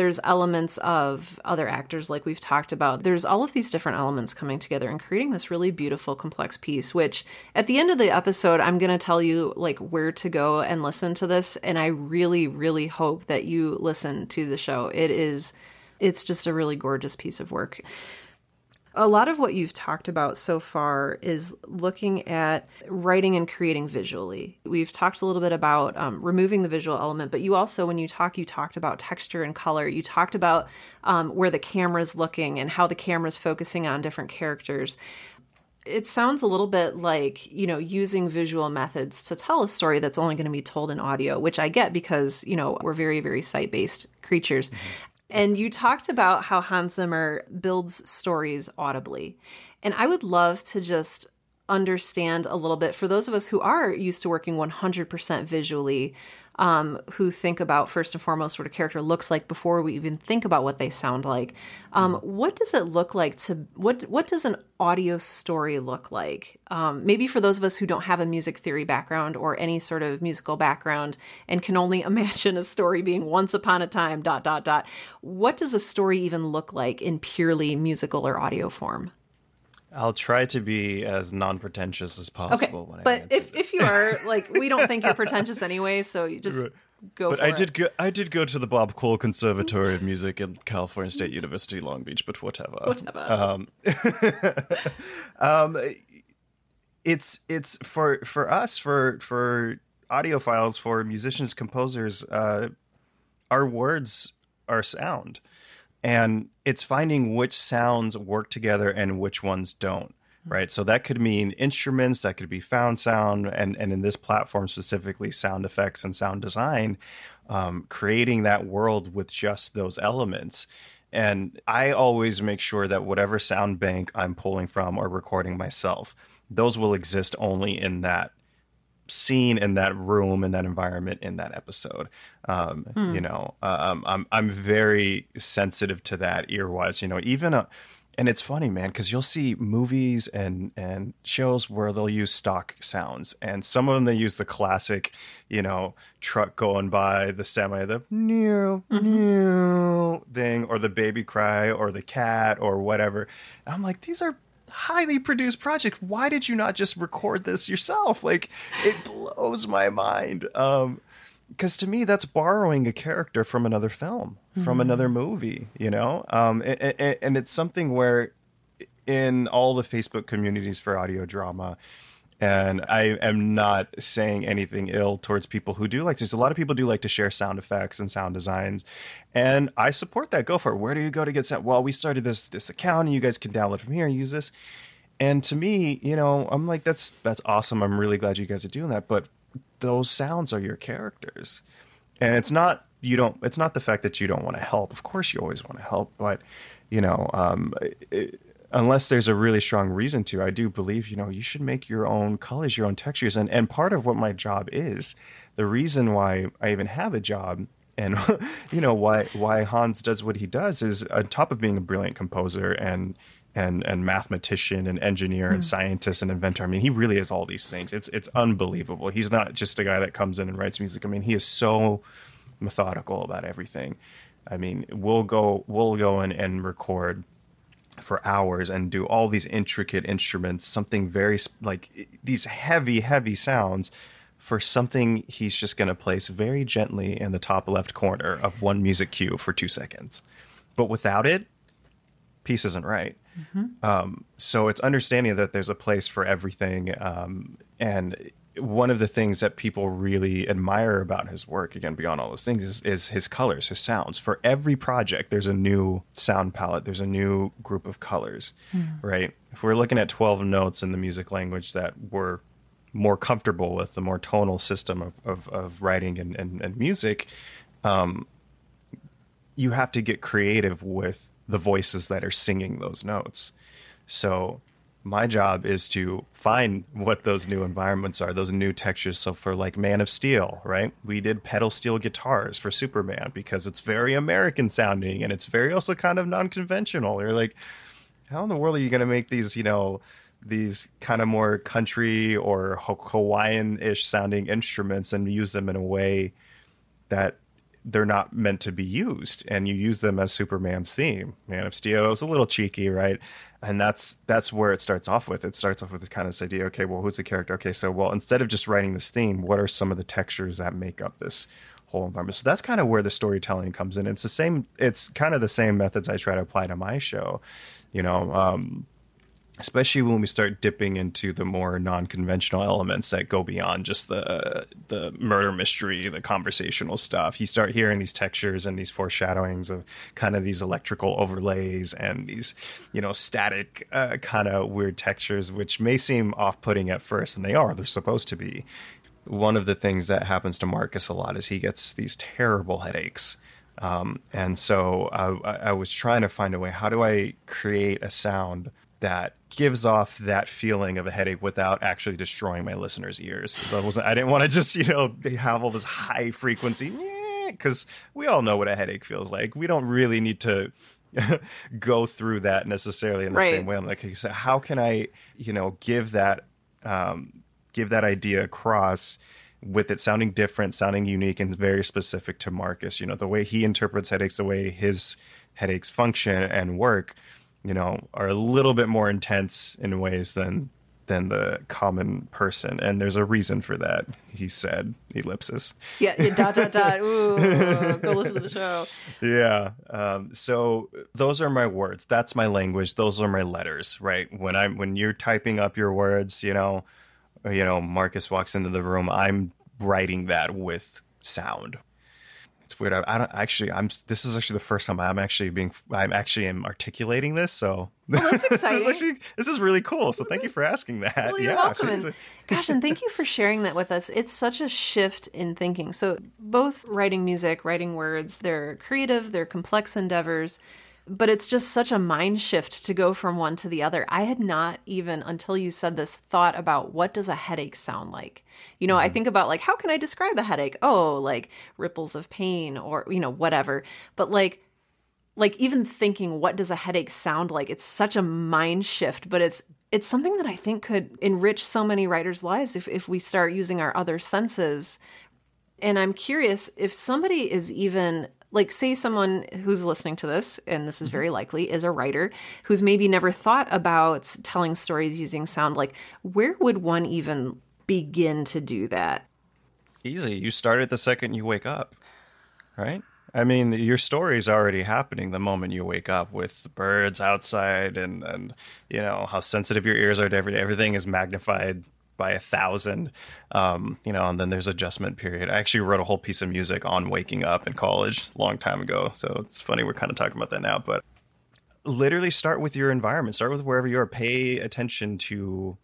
S1: there's elements of other actors, like we've talked about. There's all of these different elements coming together and creating this really beautiful, complex piece, which at the end of the episode, I'm going to tell you like where to go and listen to this. And I really, really hope that you listen to the show. It is, it's just a really gorgeous piece of work a lot of what you've talked about so far is looking at writing and creating visually. We've talked a little bit about um, removing the visual element, but you also, when you talk, you talked about texture and color. You talked about um, where the camera's looking and how the camera's focusing on different characters. It sounds a little bit like, you know, using visual methods to tell a story that's only going to be told in audio, which I get because, you know, we're very, very sight based creatures. Mm-hmm. And you talked about how Hans Zimmer builds stories audibly. And I would love to just understand a little bit for those of us who are used to working 100% visually um, who think about first and foremost what a character looks like before we even think about what they sound like. Um, mm-hmm. what does it look like to what what does an audio story look like? Um, maybe for those of us who don't have a music theory background or any sort of musical background and can only imagine a story being once upon a time dot dot dot. What does a story even look like in purely musical or audio form?
S2: I'll try to be as non-pretentious as possible.
S1: Okay. but if, if you are like, we don't think you're pretentious anyway, so you just right. go.
S2: But I
S1: it.
S2: did go. I did go to the Bob Cole Conservatory of Music at California State University, Long Beach. But whatever.
S1: Whatever.
S2: Um, um, it's it's for for us for for audiophiles for musicians composers. Uh, our words are sound and it's finding which sounds work together and which ones don't right? So that could mean instruments that could be found sound and and in this platform specifically sound effects and sound design um, creating that world with just those elements. And i always make sure that whatever sound bank i'm pulling from or recording myself those will exist only in that scene in that room in that environment in that episode. Um, hmm. you know um, i'm i'm very sensitive to that ear-wise you know even a and it's funny man because you'll see movies and and shows where they'll use stock sounds and some of them they use the classic you know truck going by the semi the new new thing or the baby cry or the cat or whatever. And i'm like these are highly produced project. Why did you not just record this yourself? Like it blows my mind. Um because to me that's borrowing a character from another film, mm-hmm. from another movie, you know? Um and, and it's something where in all the Facebook communities for audio drama, and I am not saying anything ill towards people who do like this. A lot of people do like to share sound effects and sound designs, and I support that. Go for it. Where do you go to get sound? Well, we started this this account, and you guys can download from here and use this. And to me, you know, I'm like, that's that's awesome. I'm really glad you guys are doing that. But those sounds are your characters, and it's not you don't. It's not the fact that you don't want to help. Of course, you always want to help, but you know, um, it, unless there's a really strong reason to, I do believe, you know, you should make your own colors, your own textures. And, and part of what my job is, the reason why I even have a job and, you know, why, why Hans does what he does is on top of being a brilliant composer and, and, and mathematician and engineer and hmm. scientist and inventor. I mean, he really is all these things. It's, it's unbelievable. He's not just a guy that comes in and writes music. I mean, he is so methodical about everything. I mean, we'll go we'll go in and record for hours and do all these intricate instruments, something very like these heavy, heavy sounds for something he's just going to place very gently in the top left corner of one music cue for two seconds. But without it, piece isn't right. Mm-hmm. Um, so it's understanding that there's a place for everything. Um, and one of the things that people really admire about his work, again, beyond all those things, is, is, his colors, his sounds. For every project, there's a new sound palette, there's a new group of colors, mm. right? If we're looking at 12 notes in the music language that we're more comfortable with, the more tonal system of, of, of writing and, and, and music, um, you have to get creative with the voices that are singing those notes. So my job is to find what those new environments are, those new textures. So for like Man of Steel, right? We did pedal steel guitars for Superman because it's very American sounding and it's very also kind of non-conventional. You're like, how in the world are you going to make these, you know, these kind of more country or Hawaiian-ish sounding instruments and use them in a way that they're not meant to be used and you use them as superman's theme. Man of steel It was a little cheeky right? And that's that's where it starts off with. It starts off with this kind of this idea okay well who's the character? Okay so well instead of just writing this theme what are some of the textures that make up this whole environment? So that's kind of where the storytelling comes in. It's the same it's kind of the same methods i try to apply to my show. You know um, especially when we start dipping into the more non-conventional elements that go beyond just the the murder mystery, the conversational stuff. You start hearing these textures and these foreshadowings of kind of these electrical overlays and these, you know, static uh, kind of weird textures, which may seem off-putting at first, and they are. They're supposed to be. One of the things that happens to Marcus a lot is he gets these terrible headaches. Um, and so I, I was trying to find a way. How do I create a sound that gives off that feeling of a headache without actually destroying my listeners' ears. I, wasn't, I didn't want to just, you know, have all this high frequency, because we all know what a headache feels like. We don't really need to go through that necessarily in the right. same way. I'm like, so how can I, you know, give that, um, give that idea across with it sounding different, sounding unique, and very specific to Marcus. You know, the way he interprets headaches, the way his headaches function and work you know, are a little bit more intense in ways than than the common person, and there's a reason for that. He said ellipsis.
S1: Yeah, dot dot dot. Ooh, go listen to the show.
S2: Yeah. Um, so those are my words. That's my language. Those are my letters. Right. When I'm when you're typing up your words, you know, you know, Marcus walks into the room. I'm writing that with sound it's weird. I, I, don't actually. I'm. This is actually the first time I'm actually being. I'm actually am articulating this. So
S1: well, that's exciting.
S2: this is actually. This is really cool. So thank you for asking that.
S1: Well, you're yeah, welcome. And, gosh, and thank you for sharing that with us. It's such a shift in thinking. So both writing music, writing words, they're creative. They're complex endeavors but it's just such a mind shift to go from one to the other. I had not even until you said this thought about what does a headache sound like. You know, mm-hmm. I think about like how can I describe a headache? Oh, like ripples of pain or you know whatever. But like like even thinking what does a headache sound like? It's such a mind shift, but it's it's something that I think could enrich so many writers' lives if if we start using our other senses. And I'm curious if somebody is even like say someone who's listening to this and this is mm-hmm. very likely is a writer who's maybe never thought about telling stories using sound like where would one even begin to do that
S2: easy you start it the second you wake up right I mean, your story's already happening the moment you wake up with birds outside and, and you know, how sensitive your ears are to everything. Everything is magnified by a thousand, um, you know, and then there's adjustment period. I actually wrote a whole piece of music on waking up in college a long time ago. So it's funny we're kind of talking about that now, but literally start with your environment. Start with wherever you are. Pay attention to.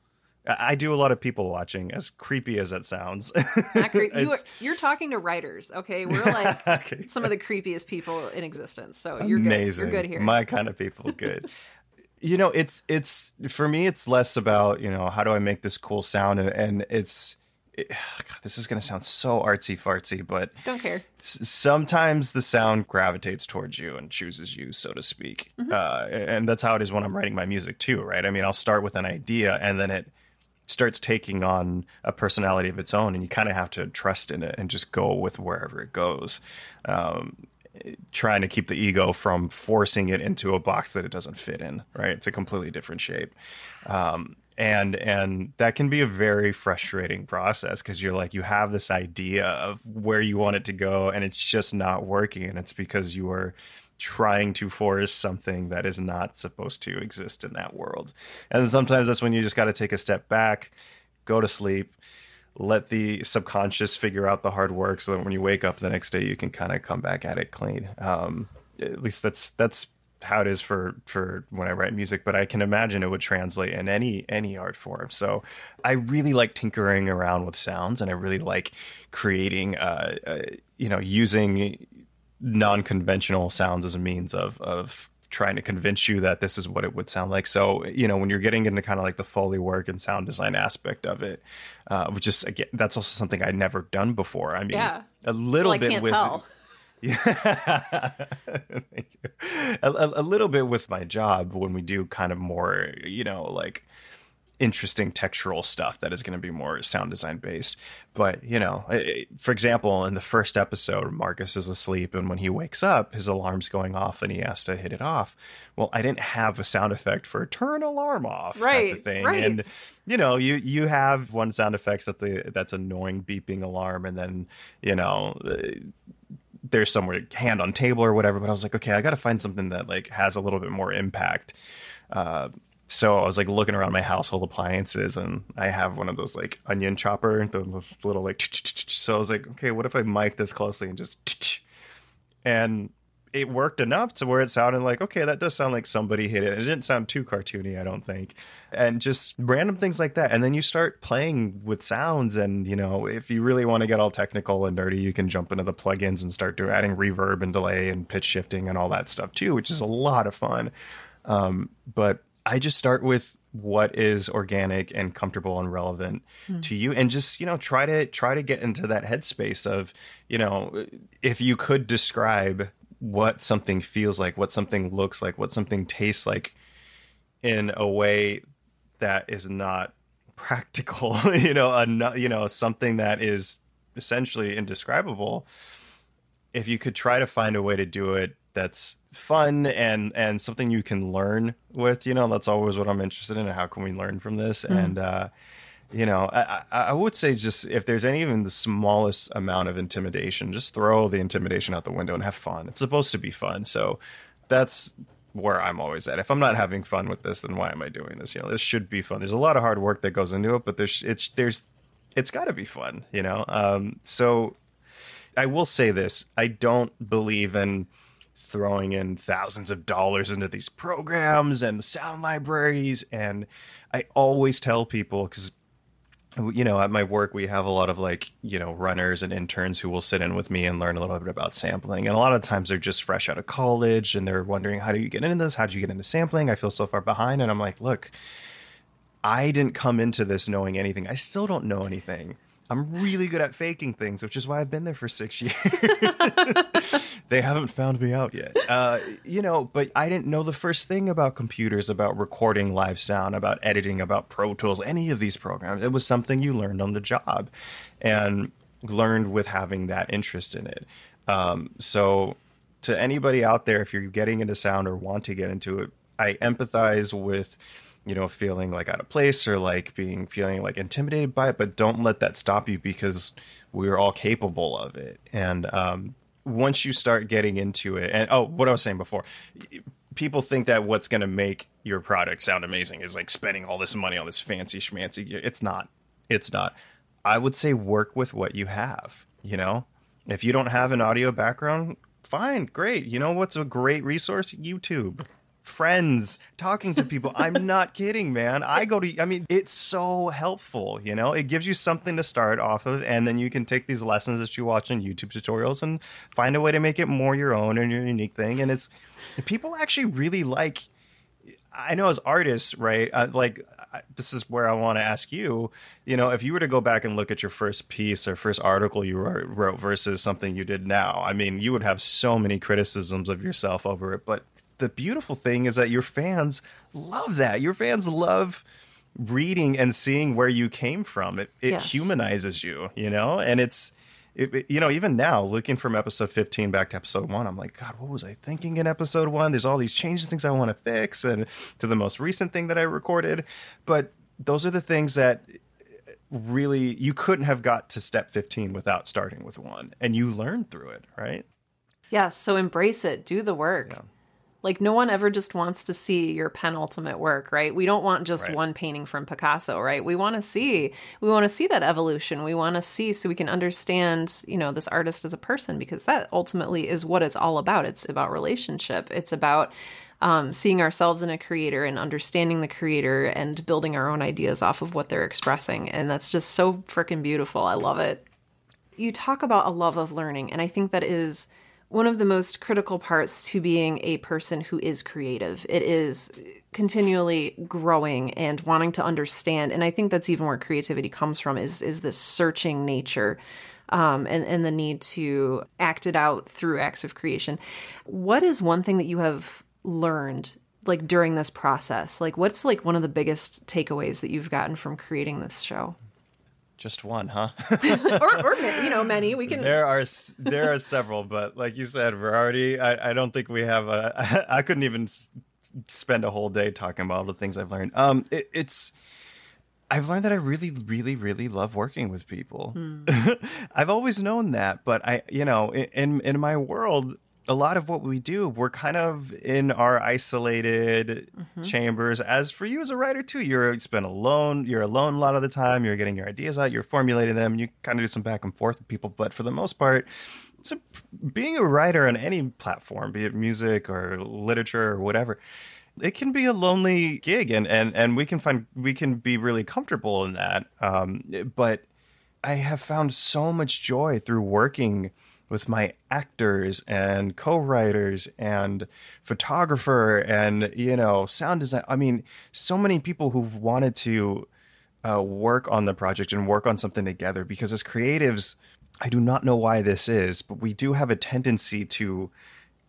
S2: I do a lot of people watching, as creepy as that sounds.
S1: You are, you're talking to writers, okay? We're like okay. some of the creepiest people in existence. So you're Amazing. good. You're good here.
S2: My kind of people, good you know it's it's for me it's less about you know how do i make this cool sound and, and it's it, God, this is going to sound so artsy fartsy but
S1: don't care
S2: s- sometimes the sound gravitates towards you and chooses you so to speak mm-hmm. uh, and that's how it is when i'm writing my music too right i mean i'll start with an idea and then it starts taking on a personality of its own, and you kind of have to trust in it and just go with wherever it goes. Um, trying to keep the ego from forcing it into a box that it doesn't fit in. Right? It's a completely different shape. Um, and and that can be a very frustrating process because you're like you have this idea of where you want it to go and it's just not working and it's because you are trying to force something that is not supposed to exist in that world and sometimes that's when you just got to take a step back go to sleep let the subconscious figure out the hard work so that when you wake up the next day you can kind of come back at it clean um, at least that's that's how it is for for when I write music, but I can imagine it would translate in any any art form. So I really like tinkering around with sounds, and I really like creating, uh, uh, you know, using non-conventional sounds as a means of of trying to convince you that this is what it would sound like. So, you know, when you're getting into kind of like the Foley work and sound design aspect of it, uh, which is again, that's also something I'd never done before. I mean,
S1: yeah.
S2: a little
S1: well,
S2: bit with.
S1: Tell.
S2: Yeah. a, a, little bit with my job when we do kind of more, you know, like interesting textural stuff that is going to be more sound design based. But, you know, for example, in the first episode, Marcus is asleep and when he wakes up, his alarm's going off and he has to hit it off. Well, I didn't have a sound effect for turn alarm off
S1: right,
S2: type of thing.
S1: Right.
S2: And you know, you you have one sound effects that the that's annoying beeping alarm and then, you know, there's somewhere hand on table or whatever. But I was like, okay, I got to find something that like has a little bit more impact. Uh, so I was like looking around my household appliances, and I have one of those like onion chopper, the little like. So I was like, okay, what if I mic this closely and just, and it worked enough to where it sounded like okay that does sound like somebody hit it. It didn't sound too cartoony i don't think. And just random things like that. And then you start playing with sounds and you know if you really want to get all technical and nerdy, you can jump into the plugins and start doing adding reverb and delay and pitch shifting and all that stuff too which is a lot of fun. Um, but I just start with what is organic and comfortable and relevant hmm. to you and just you know try to try to get into that headspace of you know if you could describe what something feels like, what something looks like, what something tastes like in a way that is not practical, you know, a, you know, something that is essentially indescribable. If you could try to find a way to do it that's fun and and something you can learn with, you know, that's always what I'm interested in. How can we learn from this? Mm. And uh, you know, I, I would say just if there's any even the smallest amount of intimidation, just throw the intimidation out the window and have fun. It's supposed to be fun. So that's where I'm always at. If I'm not having fun with this, then why am I doing this? You know, this should be fun. There's a lot of hard work that goes into it, but there's it's there's it's got to be fun, you know. Um, so I will say this: I don't believe in throwing in thousands of dollars into these programs and sound libraries, and I always tell people because you know, at my work, we have a lot of like, you know, runners and interns who will sit in with me and learn a little bit about sampling. And a lot of times they're just fresh out of college and they're wondering, how do you get into this? How did you get into sampling? I feel so far behind. And I'm like, look, I didn't come into this knowing anything. I still don't know anything. I'm really good at faking things, which is why I've been there for six years. they haven't found me out yet. Uh, you know, but I didn't know the first thing about computers, about recording live sound, about editing, about Pro Tools, any of these programs. It was something you learned on the job and learned with having that interest in it. Um, so, to anybody out there, if you're getting into sound or want to get into it, I empathize with you know, feeling like out of place or like being feeling like intimidated by it, but don't let that stop you because we're all capable of it. And um, once you start getting into it, and oh, what I was saying before, people think that what's going to make your product sound amazing is like spending all this money on this fancy schmancy. It's not. It's not. I would say work with what you have. You know, if you don't have an audio background, fine, great. You know what's a great resource? YouTube friends, talking to people. I'm not kidding, man. I go to, I mean, it's so helpful, you know? It gives you something to start off of, and then you can take these lessons that you watch in YouTube tutorials and find a way to make it more your own and your unique thing. And it's, people actually really like, I know as artists, right? Uh, like, this is where I want to ask you, you know, if you were to go back and look at your first piece or first article you wrote versus something you did now, I mean, you would have so many criticisms of yourself over it. But the beautiful thing is that your fans love that. Your fans love reading and seeing where you came from. It it
S1: Yes.
S2: humanizes you, you know, and it's. It, it- you know, even now, looking from episode 15 back to episode one, I'm like, God, what was I thinking in episode one? There's all these changes, things I want to fix, and to the most recent thing that I recorded. But those are the things that really you couldn't have got to step 15 without starting with one, and you learn through it, right?
S1: Yes, so embrace it, do the work. Like no one ever just wants to see your penultimate work, right? We don't want just
S2: Right.
S1: one painting from Picasso, right? We want to see we want to see that evolution. We want to see so we can understand, you know, this artist as a person because that ultimately is what it's all about. It's about relationship. It's about um, seeing ourselves in a creator and understanding the creator and building our own ideas off of what they're expressing. And that's just so freaking beautiful. I love it you talk about a love of learning and i think that is one of the most critical parts to being a person who is creative. It is continually growing and wanting to understand and i think that's even where creativity comes from is is this searching nature um, and and the need to act it out through acts of creation. What is one thing that you have learned like during this process? Like what's like one of the biggest takeaways that you've gotten from creating this show
S2: Just one, huh?
S1: or, or you know many we can
S2: there are there are several, but like you said, we're already. I, I don't think we have a. I couldn't even s- spend a whole day talking about all the things I've learned. Um, it, it's. I've learned that I really, really, really love working with people. I've always known that, but I, you know, in in my world, a lot of what we do, we're kind of in our isolated chambers. As for you as a writer too, you're you spend alone. You're alone a lot of the time. You're getting your ideas out. You're formulating them. You kind of do some back and forth with people, but for the most part, it's a, being a writer on any platform, be it music or literature or whatever it can be a lonely gig and and and we can find we can be really comfortable in that um but i have found so much joy through working with my actors and co-writers and photographer and you know sound design i mean so many people who've wanted to uh, work on the project and work on something together because as creatives i do not know why this is but we do have a tendency to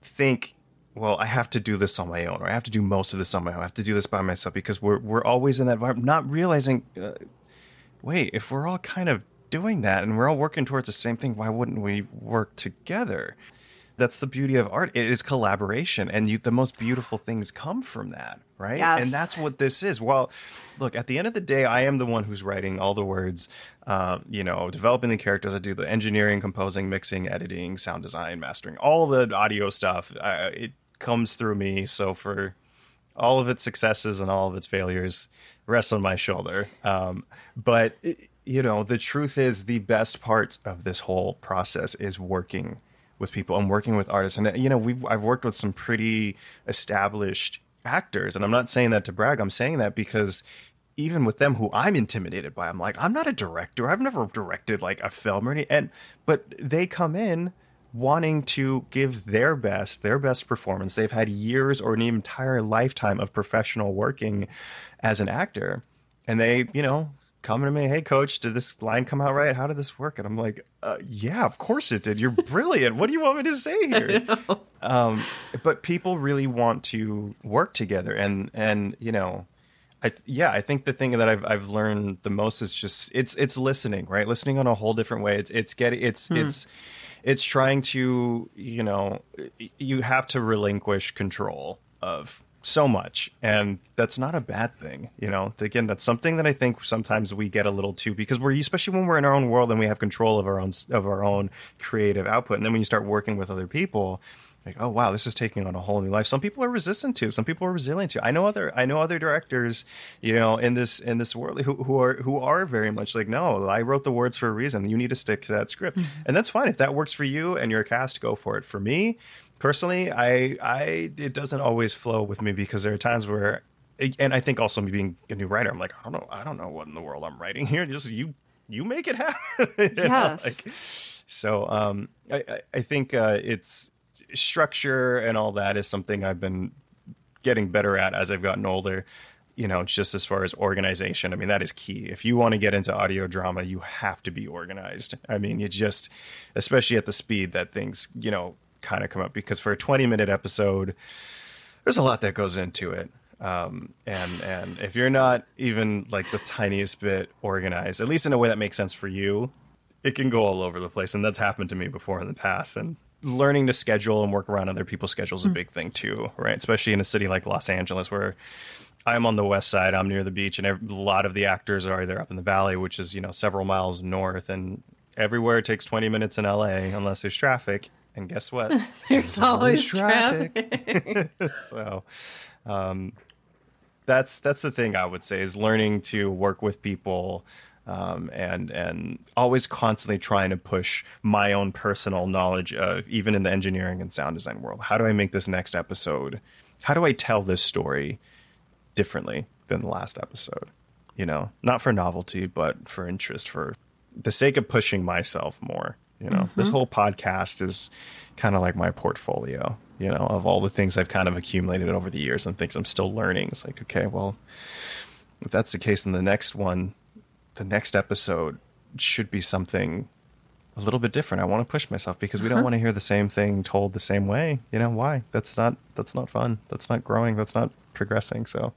S2: think well i have to do this on my own or i have to do most of this on my own. I have to do this by myself because we're we're always in that environment not realizing uh, wait if we're all kind of doing that and we're all working towards the same thing why wouldn't we work together? That's the beauty of art. It is collaboration and you, the most beautiful things come from that right?
S1: Yes.
S2: and that's what this is. Well look at the end of the day i am the one who's writing all the words uh, you know developing the characters. I do the engineering composing mixing editing sound design mastering all the audio stuff. Uh, it comes through me. So for all of its successes and all of its failures rests on my shoulder. Um, but it- you know, the truth is, the best part of this whole process is working with people and working with artists. And you know, we've I've worked with some pretty established actors, and I'm not saying that to brag. I'm saying that because even with them who I'm intimidated by, I'm like, I'm not a director. I've never directed like a film or any and but they come in wanting to give their best, their best performance. They've had years or an entire lifetime of professional working as an actor. And they, you know, come to me, hey, coach, did this line come out right? How did this work? And I'm like, uh, yeah, of course it did. You're brilliant. what do you want me to say here? Um, but people really want to work together. And, and, you know, I th- yeah, I think the thing that I've I've learned the most is just it's it's listening, right? Listening on a whole different way. It's it's getting it's it's it's trying to you know you have to relinquish control of so much, and that's not a bad thing. You know, again, that's something that I think sometimes we get a little too because we're especially when we're in our own world and we have control of our own of our own creative output, and then when you start working with other people like oh wow this is taking on a whole new life. Some people are resistant to some people are resilient to i know other i know other directors you know in this in this world who, who are who are very much like no i wrote the words for a reason. You need to stick to that script. Mm-hmm. And that's fine. If that works for you and you're cast go for it. For me personally i i it doesn't always flow with me because there are times where and i think also me being a new writer i'm like i don't know i don't know what in the world i'm writing here just you you make it happen know,
S1: Yes.
S2: like, so um, I, I- I think uh, it's structure and all that is something I've been getting better at as I've gotten older. You know, just as far as organization, I mean, that is key. If you want to get into audio drama, you have to be organized. I mean, you just, especially at the speed that things, you know, kind of come up. Because for a 20 minute episode, there's a lot that goes into it. Um, and and if you're not even like the tiniest bit organized, at least in a way that makes sense for you, it can go all over the place. And that's happened to me before in the past. And learning to schedule and work around other people's schedules is a big thing too, right? Especially in a city like Los Angeles where I'm on the west side, I'm near the beach, and a lot of the actors are either up in the valley, which is you know several miles north, and everywhere it takes 20 minutes in LA unless there's traffic. And guess what?
S1: There's always traffic.
S2: so, um, that's that's the thing I would say is learning to work with people. Um, and and always constantly trying to push my own personal knowledge of even in the engineering and sound design world. How do I make this next episode? How do I tell this story differently than the last episode? You know, not for novelty, but for interest, for the sake of pushing myself more. You know, this mm-hmm. whole podcast is kind of like my portfolio. You know, of all the things I've kind of accumulated over the years and things I'm still learning. It's like, okay, well, if that's the case, then the next one, the next episode should be something a little bit different. I want to push myself because we don't uh-huh. want to hear the same thing told the same way. You know why? That's not that's not fun. That's not growing. That's not progressing. So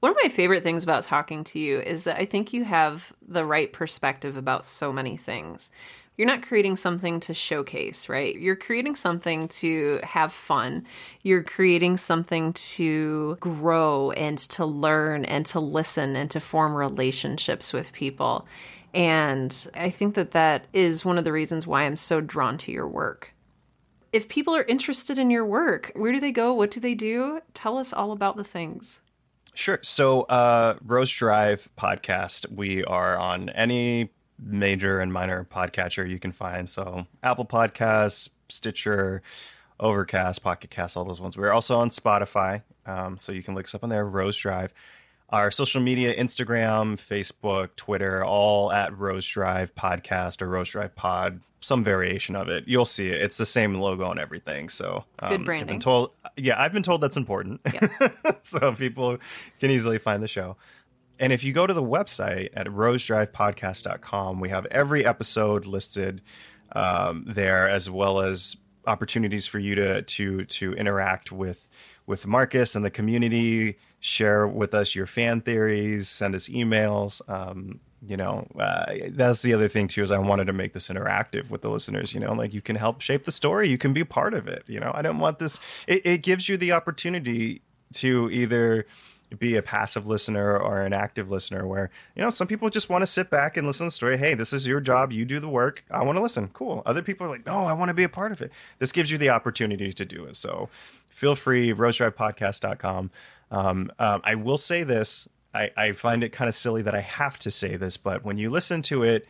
S1: One of my favorite things about talking to you is that I think you have the right perspective about so many things. You're not creating something to showcase, right? You're creating something to have fun. You're creating something to grow and to learn and to listen and to form relationships with people. And I think that that is one of the reasons why I'm so drawn to your work. If people are interested in your work, where do they go? What do they do? Tell us all about the things.
S2: Sure. So, uh, Rose Drive podcast, we are on any major and minor podcatcher you can find. So, Apple Podcasts, Stitcher, Overcast, Pocket Cast, all those ones. We're also on Spotify. Um, so, you can look us up on there, Rose Drive. Our social media Instagram, Facebook, Twitter, all at Rose Drive Podcast or Rose Drive Pod, some variation of it. You'll see it. It's the same logo and everything. So, um,
S1: Good
S2: I've
S1: branding.
S2: been told, yeah, I've been told that's important. so people can easily find the show. And if you go to the website at rosedrivepodcast.com, we have every episode listed um, there, as well as opportunities for you to to to interact with with Marcus and the community. Share with us your fan theories. Send us emails. Um, you know, uh, that's the other thing too. Is I wanted to make this interactive with the listeners. You know, like you can help shape the story. You can be part of it. You know, I don't want this. It, it gives you the opportunity to either be a passive listener or an active listener where you know some people just want to sit back and listen to the story. Hey this is your job. You do the work. I want to listen. Cool. Other people are like no i want to be a part of it. This gives you the opportunity to do it. So feel free rosedrivepodcast.com um, um, i will say this. I, I find it kind of silly that i have to say this but when you listen to it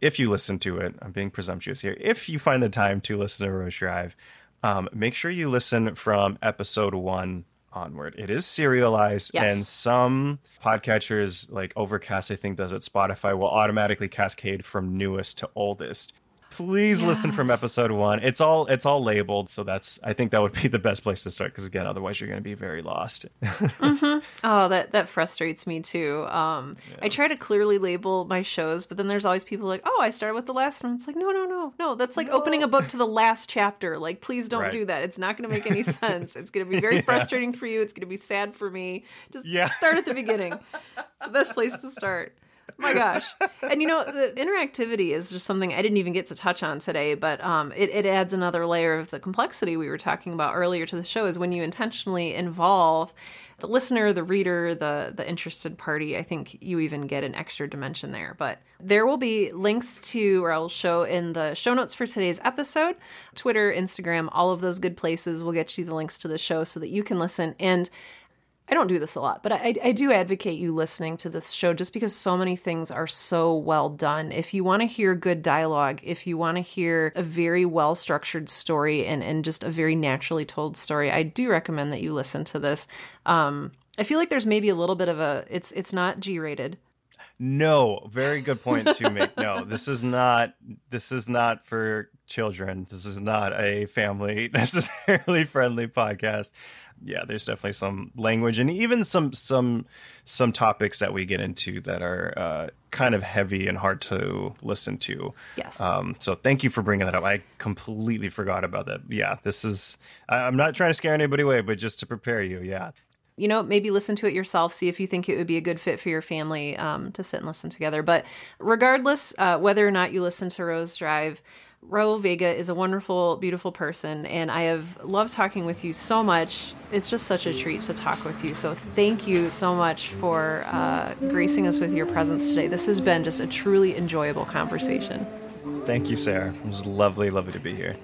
S2: if you listen to it, I'm being presumptuous here. If you find the time to listen to Rose Drive, um, make sure you listen from episode one onward. It is serialized,
S1: Yes.
S2: and some podcatchers, like Overcast, I think does it. Spotify will automatically cascade from newest to oldest. Please listen from episode one. It's all it's all labeled, so that's I think that would be the best place to start because again, otherwise you're going to be very lost.
S1: Oh, that that frustrates me too. Um, I try to clearly label my shows, but then there's always people like, "Oh, I started with the last one." It's like, no, no, no, no. That's like opening a book to the last chapter. Like, please don't
S2: Right.
S1: do that. It's not going to make any sense. It's going to be very frustrating for you. It's going to be sad for me. Just
S2: Yeah.
S1: start at the beginning. It's the best place to start. My gosh. And you know, the interactivity is just something I didn't even get to touch on today, but um, it, it adds another layer of the complexity we were talking about earlier to the show is when you intentionally involve the listener, the reader, the the interested party. I think you even get an extra dimension there. But there will be links to, or I'll show in the show notes for today's episode, Twitter, Instagram, all of those good places will get you the links to the show so that you can listen. And I don't do this a lot, but I, I do advocate you listening to this show just because so many things are so well done. If you want to hear good dialogue, if you want to hear a very well structured story and, and just a very naturally told story, I do recommend that you listen to this. Um, I feel like there's maybe a little bit of a it's it's not G rated.
S2: No, very good point to make. No, this is not this is not for children. This is not a family necessarily friendly podcast. Yeah, there's definitely some language and even some some some topics that we get into that are uh, kind of heavy and hard to listen to.
S1: Yes.
S2: Um, so thank you for bringing that up. I completely forgot about that. Yeah, this is. I- I'm not trying to scare anybody away, but just to prepare you. Yeah.
S1: you know, maybe listen to it yourself, see if you think it would be a good fit for your family um, to sit and listen together. But regardless, uh, whether or not you listen to Rose Drive, Raul Vega is a wonderful, beautiful person, and I have loved talking with you so much. It's just such a treat to talk with you. So, thank you so much for uh, gracing us with your presence today. This has been just a truly enjoyable conversation.
S2: Thank you, Sarah. It was lovely, lovely to be here.